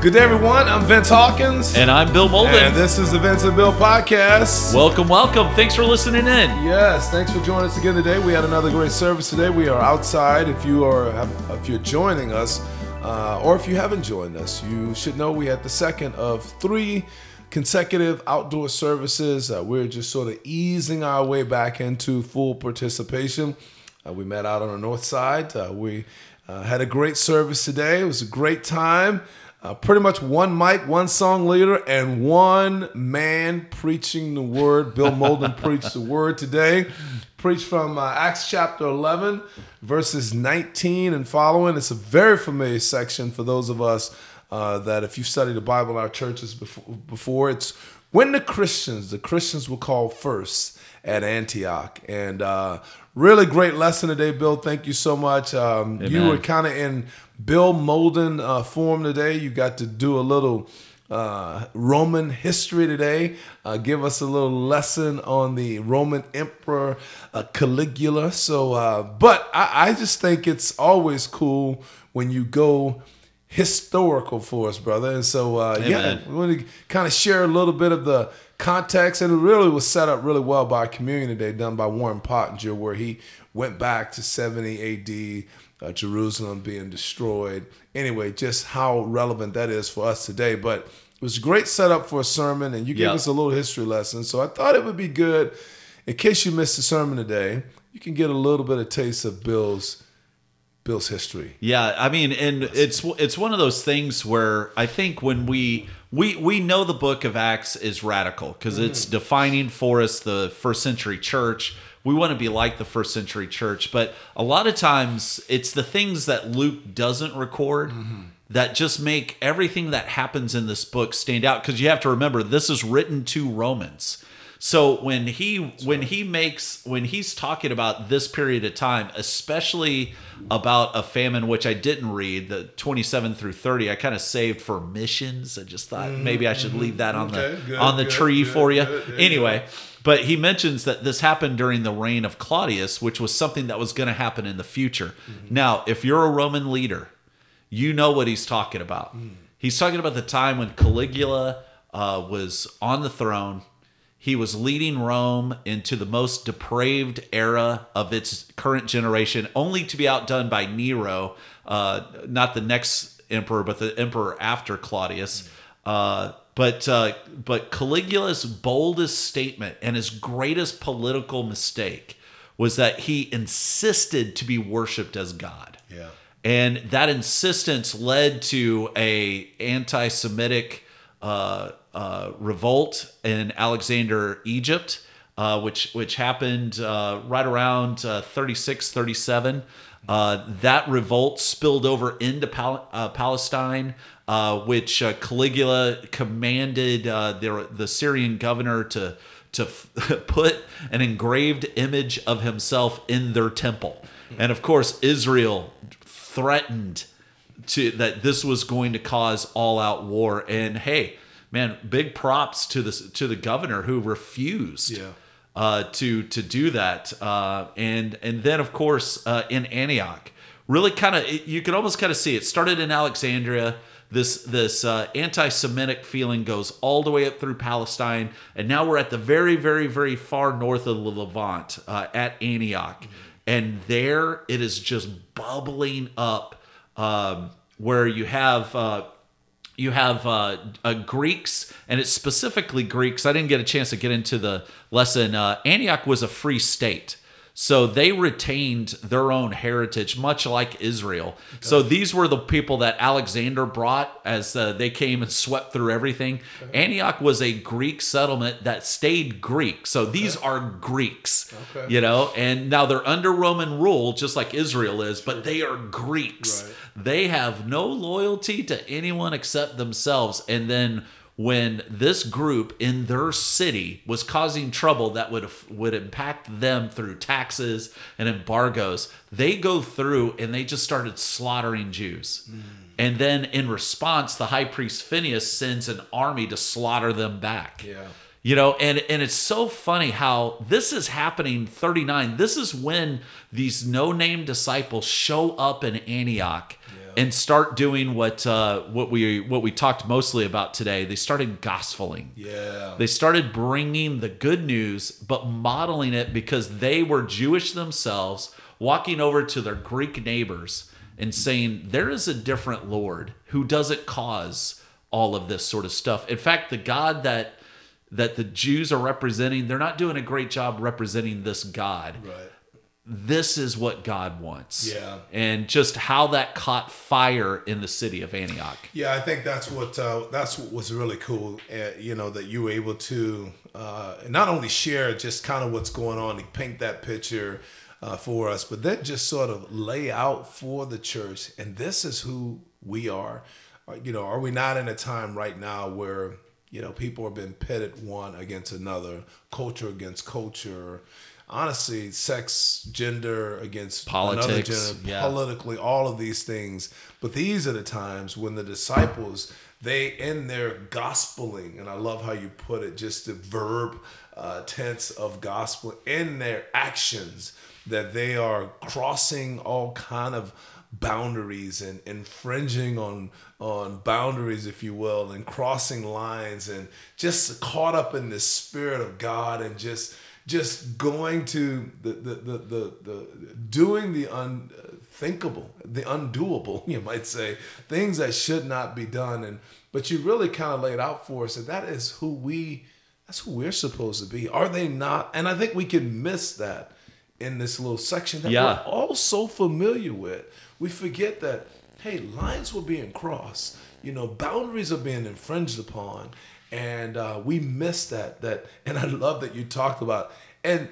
Good day, everyone. I'm Vince Hawkins. And I'm Bill Molden. And this is the Vince and Bill podcast. welcome, welcome. Thanks for listening in. Yes, thanks for joining us again today. We had another great service today. We are outside. If you are, if you're joining us, uh, or if you haven't joined us, you should know we had the second of three consecutive outdoor services. Uh, we're just sort of easing our way back into full participation. Uh, we met out on the north side. Uh, we uh, had a great service today. It was a great time. Uh, pretty much one mic, one song leader, and one man preaching the word. Bill Molden preached the word today. Preached from uh, Acts chapter 11, verses 19 and following. It's a very familiar section for those of us uh, that if you've studied the Bible in our churches before, before, it's when the Christians, the Christians were called first at Antioch. And uh, really great lesson today, Bill. Thank you so much. Um, you were kind of in Bill Molden uh, form today. You got to do a little uh, Roman history today. Uh, give us a little lesson on the Roman Emperor uh, Caligula. So, uh, but I, I just think it's always cool when you go historical for us, brother. And so, uh, yeah, we want to kind of share a little bit of the context, and it really was set up really well by a community day done by Warren Pottinger, where he went back to 70 A.D. Uh, Jerusalem being destroyed. Anyway, just how relevant that is for us today. But it was a great setup for a sermon, and you gave us a little history lesson. So I thought it would be good, in case you missed the sermon today, you can get a little bit of taste of Bill's Bill's history. Yeah, I mean, and it's it's one of those things where I think when we we we know the book of Acts is radical because mm. it's defining for us the first century church. We want to be like the first century church, but a lot of times it's the things that Luke doesn't record mm-hmm. that just make everything that happens in this book stand out because you have to remember this is written to Romans. So when he when he makes when he's talking about this period of time, especially about a famine, which I didn't read, the 27 through 30, I kind of saved for missions. I just thought mm-hmm. maybe I should leave that on okay, the good, on the good, tree good, for you. anyway, but he mentions that this happened during the reign of Claudius, which was something that was going to happen in the future. Mm-hmm. Now, if you're a Roman leader, you know what he's talking about. Mm. He's talking about the time when Caligula uh, was on the throne he was leading Rome into the most depraved era of its current generation, only to be outdone by Nero, uh, not the next emperor, but the emperor after Claudius. Uh, but uh, but Caligula's boldest statement and his greatest political mistake was that he insisted to be worshipped as God. Yeah. And that insistence led to a anti-Semitic uh, uh, revolt in Alexandria, Egypt, uh, which which happened uh, right around uh, 36, 37. Uh, that revolt spilled over into Pal- uh, which Caligula commanded the, the Syrian governor to to f- put an engraved image of himself in their temple. And of course, Israel threatened to that this was going to cause all out war. And hey, man, big props to the to the governor who refused yeah. uh, to to do that. Uh, and and then of course uh, in Antioch, really kind of you can almost kind of see it started in Alexandria. This this uh, anti-Semitic feeling goes all the way up through Palestine, and now we're at the very very very far north of the Levant uh, at Antioch, mm-hmm. and there it is just bubbling up. Um, where you have uh, you have uh, uh, Greeks, and it's specifically Greeks. I didn't get a chance to get into the lesson. Uh, Antioch was a free state. So they retained their own heritage, much like Israel. Okay. So these were the people that Alexander brought as uh, they came and swept through everything. Okay. Antioch was a Greek settlement that stayed Greek. So these okay. are Greeks, you know, and now they're under Roman rule, just like Israel is, but they are Greeks. Right. They have no loyalty to anyone except themselves. And then when this group in their city was causing trouble that would would impact them through taxes and embargoes they go through and they just started slaughtering Jews. Mm. and then in response the high priest Phineas sends an army to slaughter them back. Yeah. You know and and it's so funny how this is happening 39 this is when these no name disciples show up in Antioch and start doing what uh, what we what we talked mostly about today. They started gospeling. Yeah. They started bringing the good news, but modeling it because they were Jewish themselves, walking over to their Greek neighbors and saying, There is a different Lord who doesn't cause all of this sort of stuff. In fact, the God that that the Jews are representing, they're not doing a great job representing this God. right. This is what God wants. Yeah. And just how that caught fire in the city of Antioch. Yeah, I think that's what uh, that's what was really cool. Uh, you know that you were able to uh, not only share just kind of what's going on and paint that picture uh, for us, but then just sort of lay out for the church. And this is who we are. Uh, You know, are we not in a time right now where you know people are being pitted one against another, culture against culture? Honestly, sex, gender against Politics, gender, yeah. politically, all of these things. But these are the times when the disciples, they in their gospeling, and I love how you put it, just the verb uh, tense of gospel in their actions, that they are crossing all kind of boundaries and infringing on on boundaries if you will and crossing lines and just caught up in the spirit of god and just just going to the the the the, the doing the unthinkable, the undoable, you might say, things that should not be done. And but you really kind of laid out for us that that is who we that's who we're supposed to be. Are they not? And I think we can miss that in this little section that Yeah. we're all so familiar with. We forget that hey, lines were being crossed. You know, boundaries are being infringed upon, and uh, we miss that. That, and I love that you talked about. And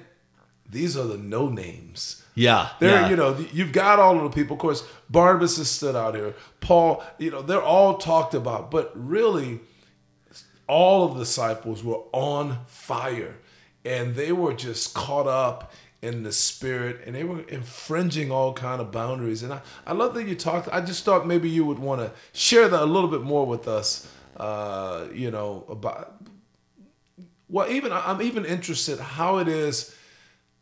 these are the no names. Yeah. There, yeah. you know, you've got all of the people. Of course, Barnabas has stood out here. Paul, you know, they're all talked about, but really, all of the disciples were on fire, and they were just caught up in the spirit, and they were infringing all kind of boundaries. And I, I love that you talked. I just thought maybe you would want to share that a little bit more with us. Uh, you know about. Well, even I'm even interested how it is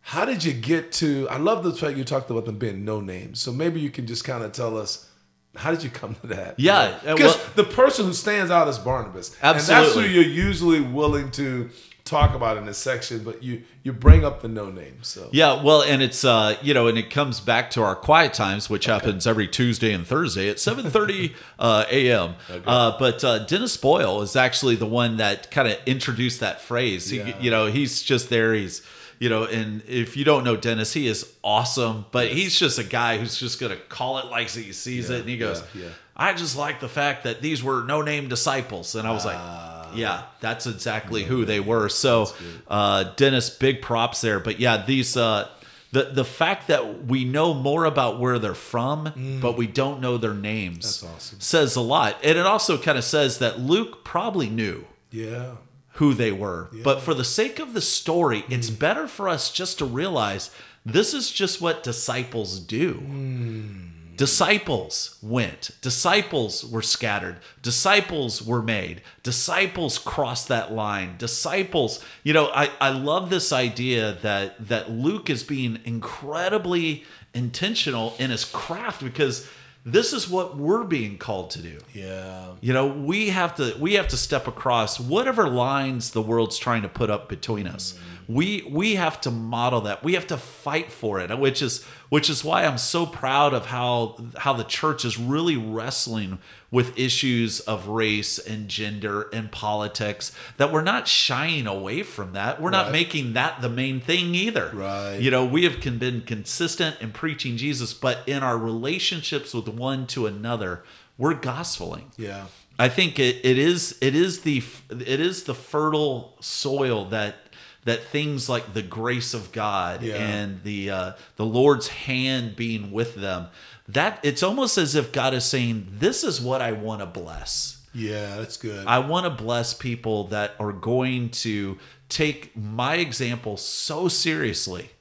how did you get to? I love the fact you talked about them being no names. So maybe you can just kind of tell us how did you come to that? Yeah, uh, because well- the person who stands out is Barnabas, and that's who Absolutely. you're usually willing to talk about in this section. But you you bring up the no names. So Yeah, well, and it's uh, you know, and it comes back to our quiet times, which happens every Tuesday and Thursday at seven thirty uh, a.m. Uh, but uh, Dennis Boyle is actually the one that kind of introduced that phrase. He, Yeah. you know, he's just there. He's you know, and if you don't know Dennis, he is awesome, but he's just a guy who's just gonna call it like he sees it, and he goes, yeah, yeah. "I just like the fact that these were no name disciples," and I was like. Ah. Yeah, that's exactly who they were. So, uh, Dennis, big props there. But yeah, these uh, the the fact that we know more about where they're from, but we don't know their names, Mm. That's awesome. says a lot. And it also kind of says that Luke probably knew yeah, who they were. But for the sake of the story, it's better for us just to realize this is just what disciples do. Disciples went. Disciples were scattered. Disciples were made. Disciples crossed that line. Disciples, you know, I, I love this idea that that Luke is being incredibly intentional in his craft because this is what we're being called to do. yeah, You know, we have to we have to step across whatever lines the world's trying to put up between us. Mm-hmm. We we have to model that. We have to fight for it, which is which is why I'm so proud of how how the church is really wrestling with issues of race and gender and politics that we're not shying away from that. We're not making that the main thing either. Right. You know, we have been consistent in preaching Jesus, but in our relationships with one to another, we're gospeling. yeah. I think it, it is it is the it is the fertile soil that that things like the grace of God Yeah. and the uh, the Lord's hand being with them that it's almost as if God is saying this is what I want to bless. Yeah, that's good. I want to bless people that are going to take my example so seriously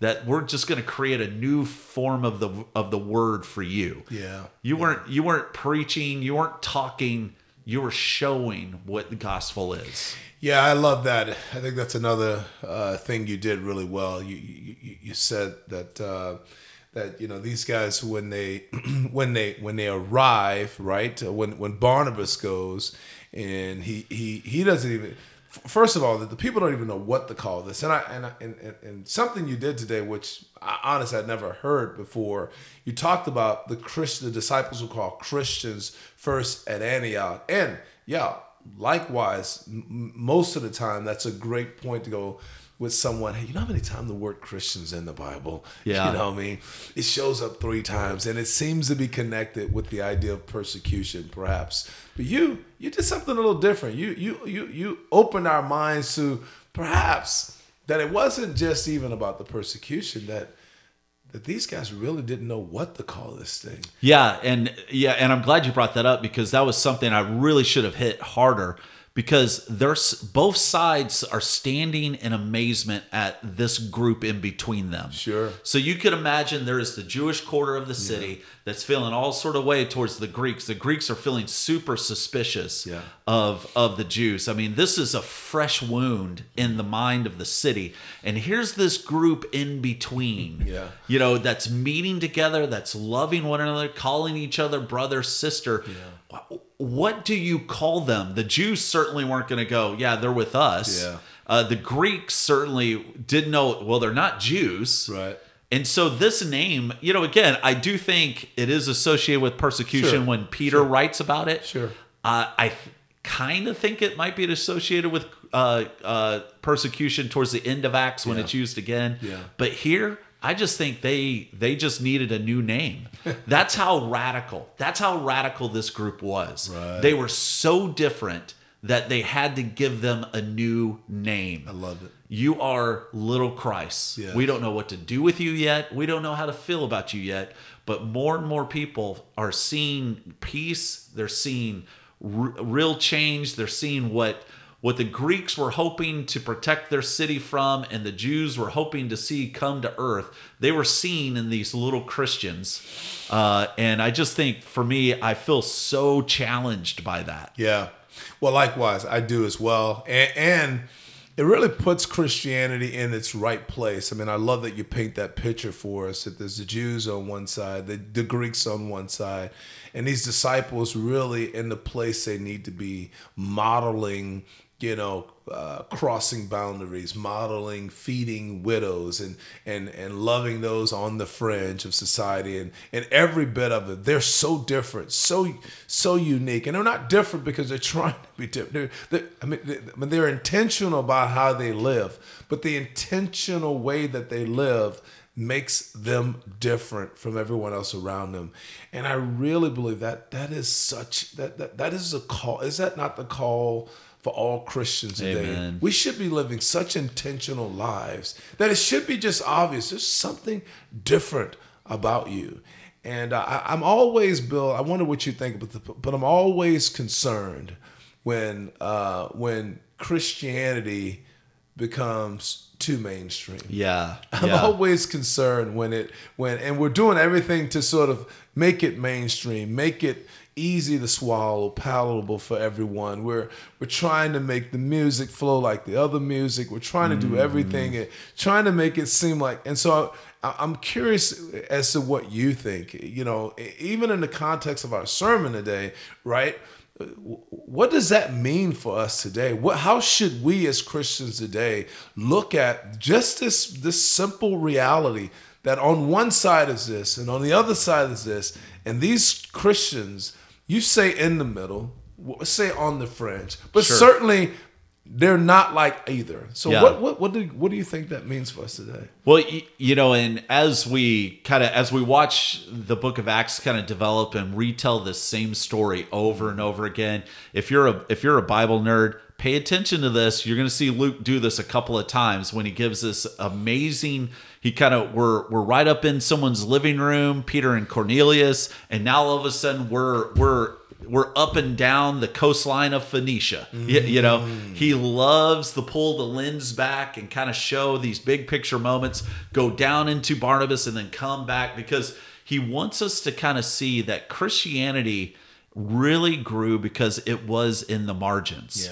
that we're just going to create a new form of the of the word for you. yeah, You weren't you weren't preaching, you weren't talking, you were showing what the gospel is. Yeah, I love that. I think that's another uh, thing you did really well. You you, you- said that uh, that you know these guys when they when they when they arrive right when when Barnabas goes and he he he doesn't even first of all the, the people don't even know what to call this. And I and, I, and and and something you did today which I, honestly I'd never heard before you talked about the Christian the disciples were called Christians first at Antioch. And yeah likewise m- most of the time that's a great point to go with someone, hey, you know how many times the word Christians in the Bible? Yeah. You know what I mean? It shows up three times and it seems to be connected with the idea of persecution, perhaps. But you you did something a little different. You you you you opened our minds to perhaps that it wasn't just even about the persecution, that that these guys really didn't know what to call this thing. Yeah, and yeah, and I'm glad you brought that up because that was something I really should have hit harder because there's both sides are standing in amazement at this group in between them. Sure. So you could imagine there is the Jewish quarter of the city that's feeling all sort of way towards the Greeks. The Greeks are feeling super suspicious Yeah. of of the Jews. I mean, this is a fresh wound in the mind of the city. And here's this group in between. Yeah. You know, that's meeting together, that's loving one another, calling each other brother, sister. What do you call them? The Jews certainly weren't going to go, yeah, they're with us. Yeah. Uh, the Greeks certainly didn't know, well, they're not Jews. Right. And so this name, you know, again, I do think it is associated with persecution Sure. when Peter writes about it. Sure. Uh, I kind of think it might be associated with uh, uh, persecution towards the end of Acts when Yeah. it's used again. Yeah. But here, I just think they they just needed a new name. That's how radical. That's how radical this group was. Right. They were so different that they had to give them a new name. I love it. You are little Christ. Yeah. We don't know what to do with you yet. We don't know how to feel about you yet. But more and more people are seeing peace. They're seeing r- real change. They're seeing what what the Greeks were hoping to protect their city from, and the Jews were hoping to see come to earth. They were seeing in these little Christians, uh, and I just think for me, I feel so challenged by that. Yeah. Well, likewise, I do as well. And, and it really puts Christianity in its right place. I mean, I love that you paint that picture for us that there's the Jews on one side, the, the Greeks on one side, and these disciples really in the place they need to be modeling you know, uh, crossing boundaries, modeling, feeding widows, and and and loving those on the fringe of society, and and every bit of it. They're so different, so so unique, and they're not different because they're trying to be different. They're, they're, I mean, they, I mean, they're intentional about how they live, but the intentional way that they live makes them different from everyone else around them and i really believe that that is such that that, that is a call is that not the call for all Christians today. Amen. We should be living such intentional lives that it should be just obvious. There's something different about you. And I, I'm always, Bill. I wonder what you think, but the, but I'm always concerned when uh, when Christianity becomes too mainstream. Yeah, I'm yeah. always concerned when it when and we're doing everything to sort of make it mainstream, make it easy to swallow, palatable for everyone. We're we're trying to make the music flow like the other music. We're trying to do mm. everything and trying to make it seem like and so I, I'm curious as to what you think. You know, even in the context of our sermon today, right? What does that mean for us today what how should we as christians today look at just this this simple reality that on one side is this and on the other side is this and these christians you say in the middle say on the fringe but Sure. certainly they're not like either so Yeah. what what what do, what do you think that means for us today Well, you know, and as we kind of as we watch the book of Acts kind of develop and retell this same story over and over again, if you're a if you're a Bible nerd, pay attention to this. You're going to see Luke do this a couple of times when he gives this amazing. He kind of we're we're right up in someone's living room, Peter and Cornelius, and now all of a sudden we're we're we're up and down the coastline of Phoenicia. Y- You, know, he loves to pull the lens back and kind of show these big picture moments, go down into Barnabas and then come back because he wants us to kind of see that Christianity really grew because it was in the margins.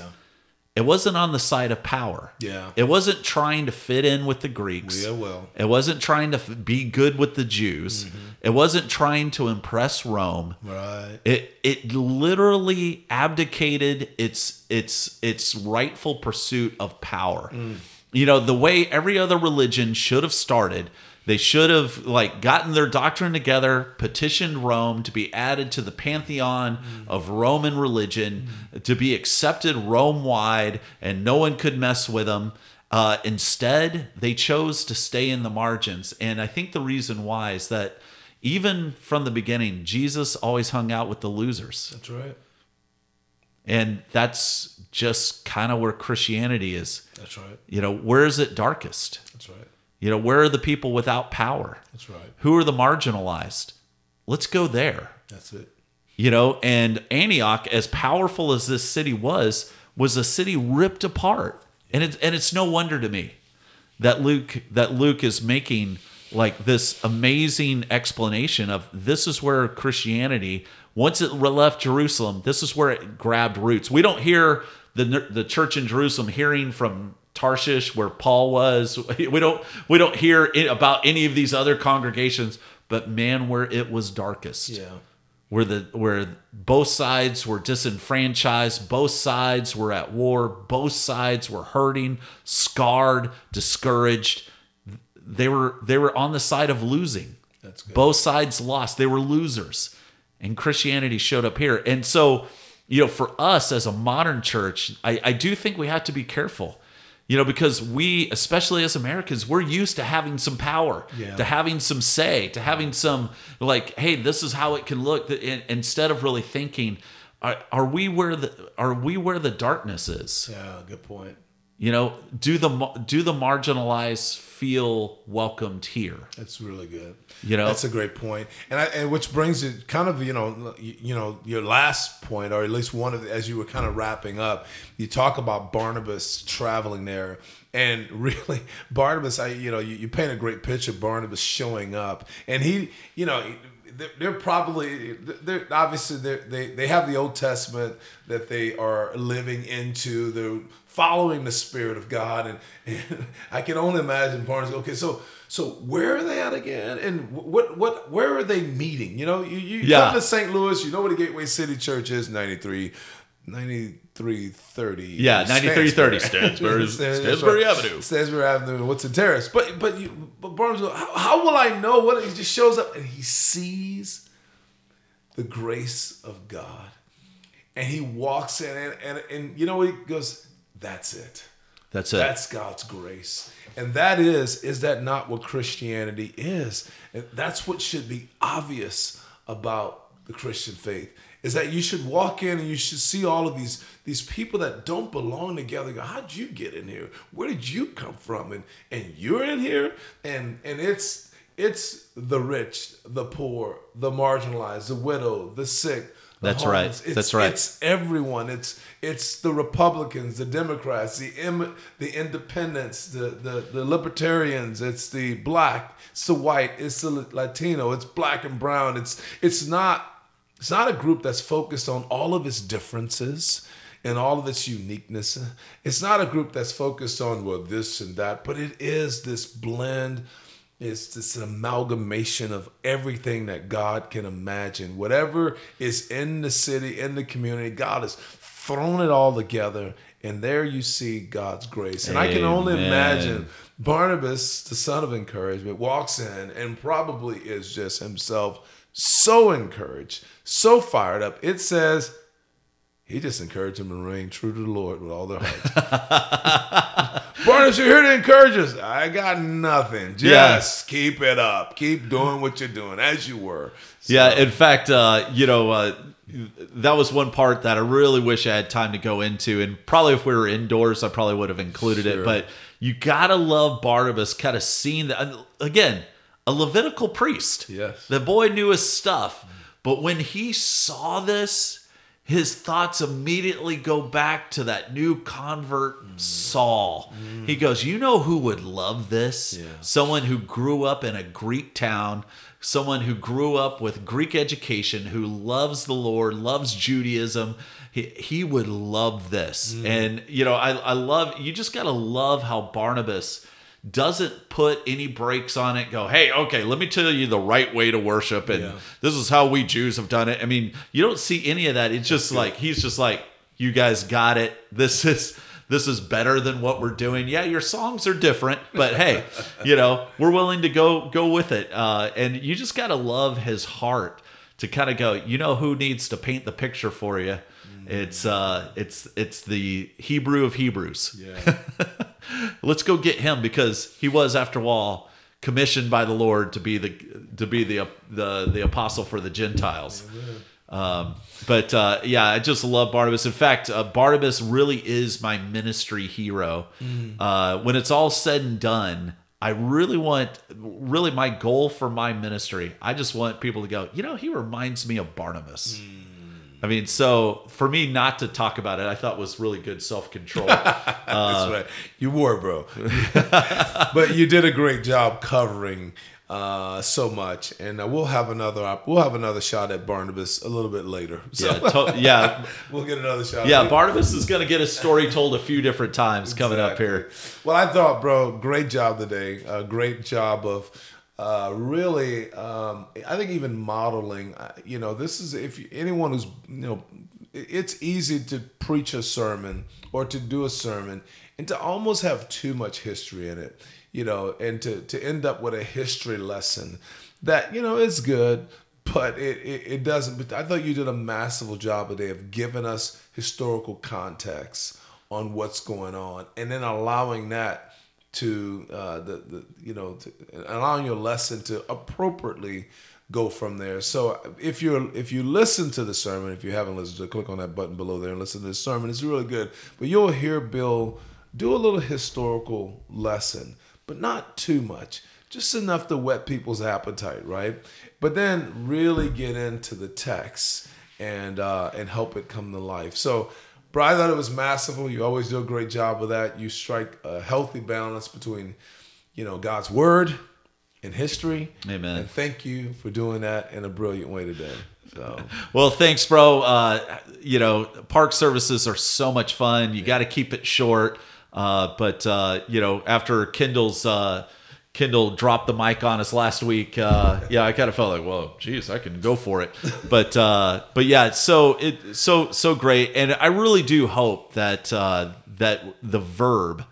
It wasn't on the side of power. Yeah. It wasn't trying to fit in with the Greeks. Yeah, well. It wasn't trying to f- be good with the Jews. Mm-hmm. It wasn't trying to impress Rome. Right. It it literally abdicated its its its rightful pursuit of power. You know, the way every other religion should have started, they should have like gotten their doctrine together, petitioned Rome to be added to the pantheon of Roman religion, to be accepted Rome wide, and no one could mess with them. Uh, instead, they chose to stay in the margins, and I think the reason why is that even from the beginning, Jesus always hung out with the losers. That's right. And that's just kind of where Christianity is. That's right. You know, where is it darkest? That's right. You know, where are the people without power? That's right. Who are the marginalized? Let's go there. That's it. You know, and Antioch, as powerful as this city was, was a city ripped apart. And it's and it's no wonder to me that Luke that Luke is making like this amazing explanation of this is where Christianity once it left Jerusalem, this is where it grabbed roots. We don't hear the the church in Jerusalem hearing from Tarshish where Paul was. We don't we don't hear about any of these other congregations, but man where it was darkest Yeah. where the where both sides were disenfranchised, both sides were at war, both sides were hurting, scarred, discouraged. They were they were on the side of losing. That's good. Both sides lost. They were losers. And Christianity showed up here. And so, you know, for us as a modern church, I, I do think we have to be careful. You know, because we, especially as Americans, we're used to having some power, Yeah. to having some say, to having some like, hey, this is how it can look. Instead of really thinking, are, are we where the are we where the darkness is? Yeah, good point. You know, do the do the marginalized feel welcomed here? That's really good. You know? that's a great point, and I, and which brings it kind of you know you, you know your last point, or at least one of the, as you were kind of wrapping up, you talk about Barnabas traveling there, and really Barnabas, I you know you, you paint a great picture of Barnabas showing up, and he you know. They're, they're probably they're obviously they're, they they have the Old Testament that they are living into. They're following the Spirit of God, and, and I can only imagine Barnabas. Okay, so so where are they at again? And what what where are they meeting? You know, you, you Yeah. come to St. Louis, you know what the Gateway City Church is, 93, 9330. Yeah, 9330 Stansbury- Stansbury Avenue. Stansbury Avenue, what's the terrace? But but you but Barnes how, how will I know what he just shows up and he sees the grace of God. And he walks in and and, and you know what he goes, that's it. That's it. That's God's grace. And that is, is that not what Christianity is? And that's what should be obvious about the Christian faith. Is that you should walk in and you should see all of these these people that don't belong together. Go, how'd you get in here? Where did you come from? And and you're in here, and and it's it's the rich, the poor, the marginalized, the widow, the sick. That's right. It's- That's right. It's everyone. It's it's the Republicans, the Democrats, the Im- the Independents, the, the the Libertarians. It's the black. It's the white. It's the Latino. It's black and brown. It's it's not it's not a group that's focused on all of its differences and all of its uniqueness. It's not a group that's focused on well this and that, but it is this blend. It's this amalgamation of everything that God can imagine. Whatever is in the city, in the community, God has thrown it all together. And there you see God's grace. And I can only imagine Barnabas, the son of encouragement, walks in and probably is just himself so encouraged, so fired up. It says he just encouraged them to remain true to the Lord with all their hearts. Barnabas, you're here to encourage us. I got nothing. Just keep it up. Keep doing what you're doing as you were. So- Yeah, in fact, uh, you know, uh, that was one part that I really wish I had time to go into, and probably if we were indoors, I probably would have included Sure. it. But you gotta love Barnabas, kind of seeing that again, a Levitical priest. Yes. the boy knew his stuff, but when he saw this. His thoughts immediately go back to that new convert Saul. He mm. goes, You know who would love this? Yeah. someone who grew up in a Greek town, someone who grew up with Greek education, who loves the Lord, loves Judaism. he, he would love this. Mm. And, you know, I, I love, you just got to love how Barnabas doesn't put any brakes on it, go, hey, okay, let me tell you the right way to worship. And Yeah. this is how we Jews have done it. I mean, you don't see any of that. It's just like, he's just like, you guys got it. This is. This is better than what we're doing. Yeah, your songs are different, but hey, you know we're willing to go go with it. Uh, and you just gotta love his heart to kind of go. You know who needs to paint the picture for you? It's uh, it's it's the Hebrew of Hebrews. Yeah. Let's go get him because he was, after all, commissioned by the Lord to be the to be the the the apostle for the Gentiles. Um, but uh, yeah, I just love Barnabas. In fact, uh, Barnabas really is my ministry hero. Uh, when it's all said and done, I really want, really, my goal for my ministry. I just want people to go. You know, he reminds me of Barnabas. I mean, so for me not to talk about it, I thought was really good self control. That's right. You were, bro. but you did a great job covering uh, so much, and uh, we'll have another we'll have another shot at Barnabas a little bit later. So yeah, to- yeah, we'll get another shot. yeah. Barnabas is going to get a story told a few different times coming up here. Well, I thought, bro, great job today. A great job of uh, really, um, I think even modeling. uh, You know, this is if anyone who's you know, it's easy to preach a sermon or to do a sermon and to almost have too much history in it. You know, and to to end up with a history lesson that you know is good. But it, it, it doesn't. But I thought you did a massive job today of giving us historical context on what's going on, and then allowing that to uh, the, the you know to, allowing your lesson to appropriately go from there. So if you're if you listen to the sermon, if you haven't listened to it, click on that button below there and listen to the sermon. It's really good. But you'll hear Bill do a little historical lesson, but not too much. Just enough to whet people's appetite, right? But then really get into the text and uh, and help it come to life. So Bro, I thought it was masterful. You always do a great job with that. You strike a healthy balance between, you know, God's word and history. Amen. And thank you for doing that in a brilliant way today. So Well, thanks, bro. Uh, you know, park services are so much fun. You got to keep it short. Uh, but uh, you know, after Kindle's uh, Kindle dropped the mic on us last week, uh, yeah, I kind of felt like, well, geez, I can go for it. But uh, but yeah, so it so so great, and I really do hope that uh, that the verb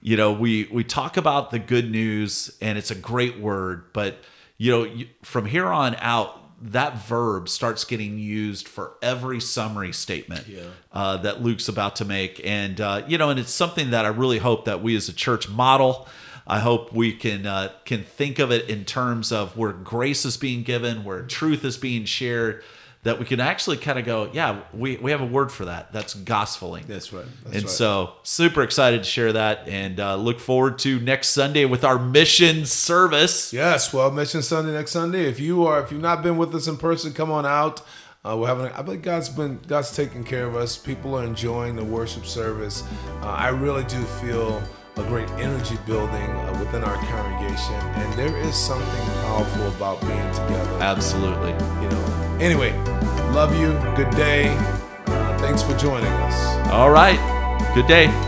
you know we we talk about the good news and it's a great word but you know you, from here on out that verb starts getting used for every summary statement Yeah. uh, that luke's about to make and uh, you know and it's something that i really hope that we as a church model i hope we can uh, can think of it in terms of where grace is being given where truth is being shared that we can actually kind of go yeah we, we have a word for that that's gospeling that's right. That's and right. so, super excited to share that and uh, look forward to next Sunday with our mission service. Yes, well, Mission Sunday next Sunday. If you are, if you've not been with us in person, come on out. Uh, we're having. I believe God's been God's taking care of us. People are enjoying the worship service. Uh, I really do feel a great energy building uh, within our congregation, and there is something powerful about being together. Absolutely. You know. Anyway, love you. Good day. Uh, thanks for joining us. All right. Good day.